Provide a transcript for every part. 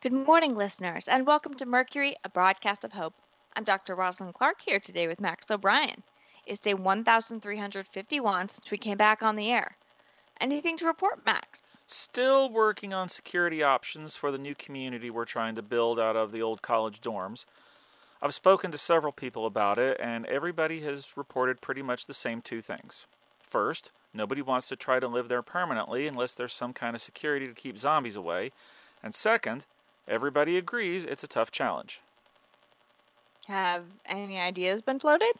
Good morning, listeners, and welcome to Mercury, a broadcast of hope. I'm Dr. Rosalind Clark here today with Max O'Brien. It's day 1351 since we came back on the air. Anything to report, Max? Still working on security options for the new community we're trying to build out of the old college dorms. I've spoken to several people about it, and everybody has reported pretty much the same two things. First, nobody wants to try to live there permanently unless there's some kind of security to keep zombies away. And second, everybody agrees it's a tough challenge. Have any ideas been floated?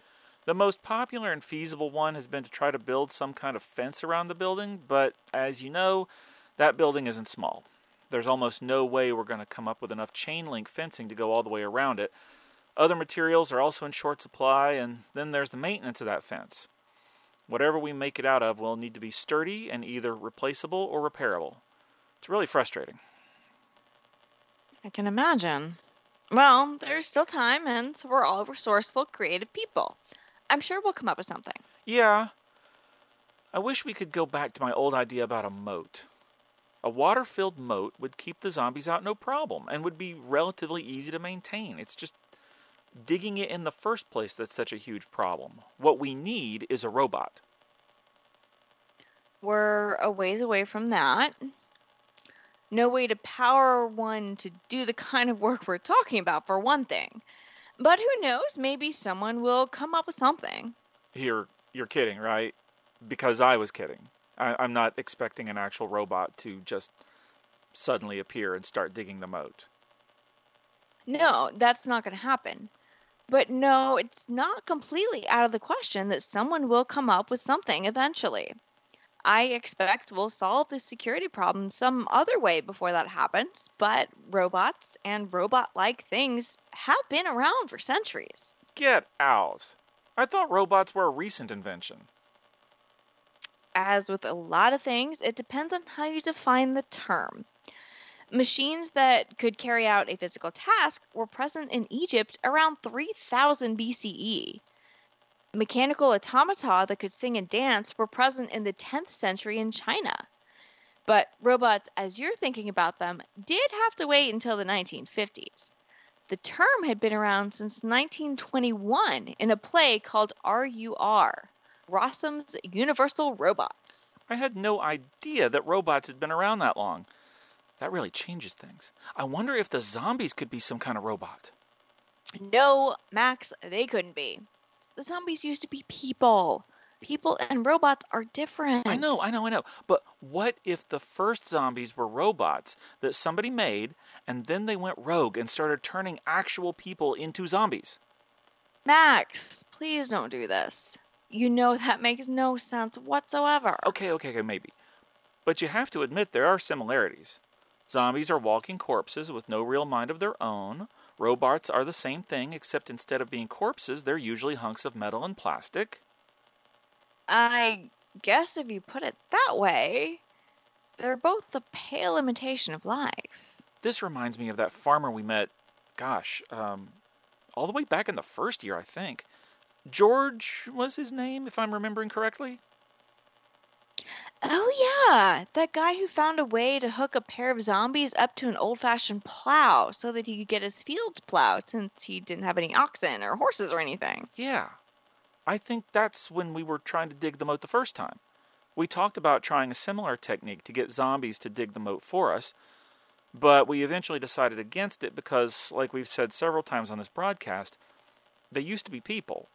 The most popular and feasible one has been to try to build some kind of fence around the building, but as you know, that building isn't small. There's almost no way we're going to come up with enough chain link fencing to go all the way around it. Other materials are also in short supply, and then there's the maintenance of that fence. Whatever we make it out of will need to be sturdy and either replaceable or repairable. It's really frustrating. I can imagine. Well, there's still time, and we're all resourceful, creative people. I'm sure we'll come up with something. Yeah. I wish we could go back to my old idea about a moat. A water filled moat would keep the zombies out no problem and would be relatively easy to maintain. It's just digging it in the first place that's such a huge problem. What we need is a robot. We're a ways away from that. No way to power one to do the kind of work we're talking about, for one thing. But who knows? Maybe someone will come up with something. You're you're kidding, right? Because I was kidding. I, I'm not expecting an actual robot to just suddenly appear and start digging the moat. No, that's not going to happen. But no, it's not completely out of the question that someone will come up with something eventually. I expect we'll solve the security problem some other way before that happens, but robots and robot like things have been around for centuries. Get out. I thought robots were a recent invention. As with a lot of things, it depends on how you define the term. Machines that could carry out a physical task were present in Egypt around 3000 BCE. Mechanical automata that could sing and dance were present in the 10th century in China. But robots, as you're thinking about them, did have to wait until the 1950s. The term had been around since 1921 in a play called RUR, Rossum's Universal Robots. I had no idea that robots had been around that long. That really changes things. I wonder if the zombies could be some kind of robot. No, Max, they couldn't be. The zombies used to be people. People and robots are different. I know, I know, I know. But what if the first zombies were robots that somebody made and then they went rogue and started turning actual people into zombies? Max, please don't do this. You know that makes no sense whatsoever. Okay, okay, okay, maybe. But you have to admit there are similarities. Zombies are walking corpses with no real mind of their own. Robots are the same thing, except instead of being corpses, they're usually hunks of metal and plastic. I guess if you put it that way, they're both the pale imitation of life. This reminds me of that farmer we met, gosh, um, all the way back in the first year, I think. George was his name, if I'm remembering correctly. Oh, yeah, that guy who found a way to hook a pair of zombies up to an old fashioned plow so that he could get his fields plowed since he didn't have any oxen or horses or anything. Yeah. I think that's when we were trying to dig the moat the first time. We talked about trying a similar technique to get zombies to dig the moat for us, but we eventually decided against it because, like we've said several times on this broadcast, they used to be people.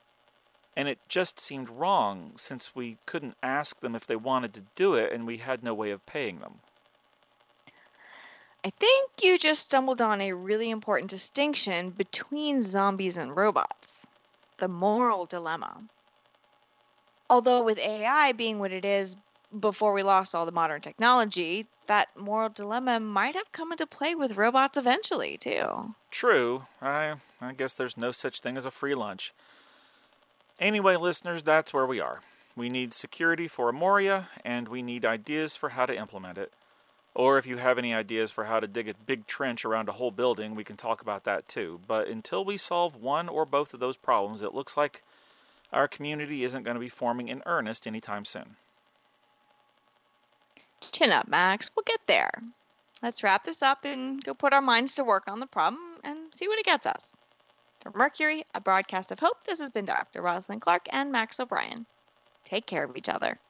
And it just seemed wrong since we couldn't ask them if they wanted to do it and we had no way of paying them. I think you just stumbled on a really important distinction between zombies and robots the moral dilemma. Although, with AI being what it is before we lost all the modern technology, that moral dilemma might have come into play with robots eventually, too. True. I, I guess there's no such thing as a free lunch. Anyway, listeners, that's where we are. We need security for Amoria, and we need ideas for how to implement it. Or if you have any ideas for how to dig a big trench around a whole building, we can talk about that too. But until we solve one or both of those problems, it looks like our community isn't going to be forming in earnest anytime soon. Chin up, Max. We'll get there. let's wrap this up and go put our minds to work on the problem and see what it gets us. For Mercury, a broadcast of hope, this has been Dr. Rosalind Clark and Max O'Brien. Take care of each other.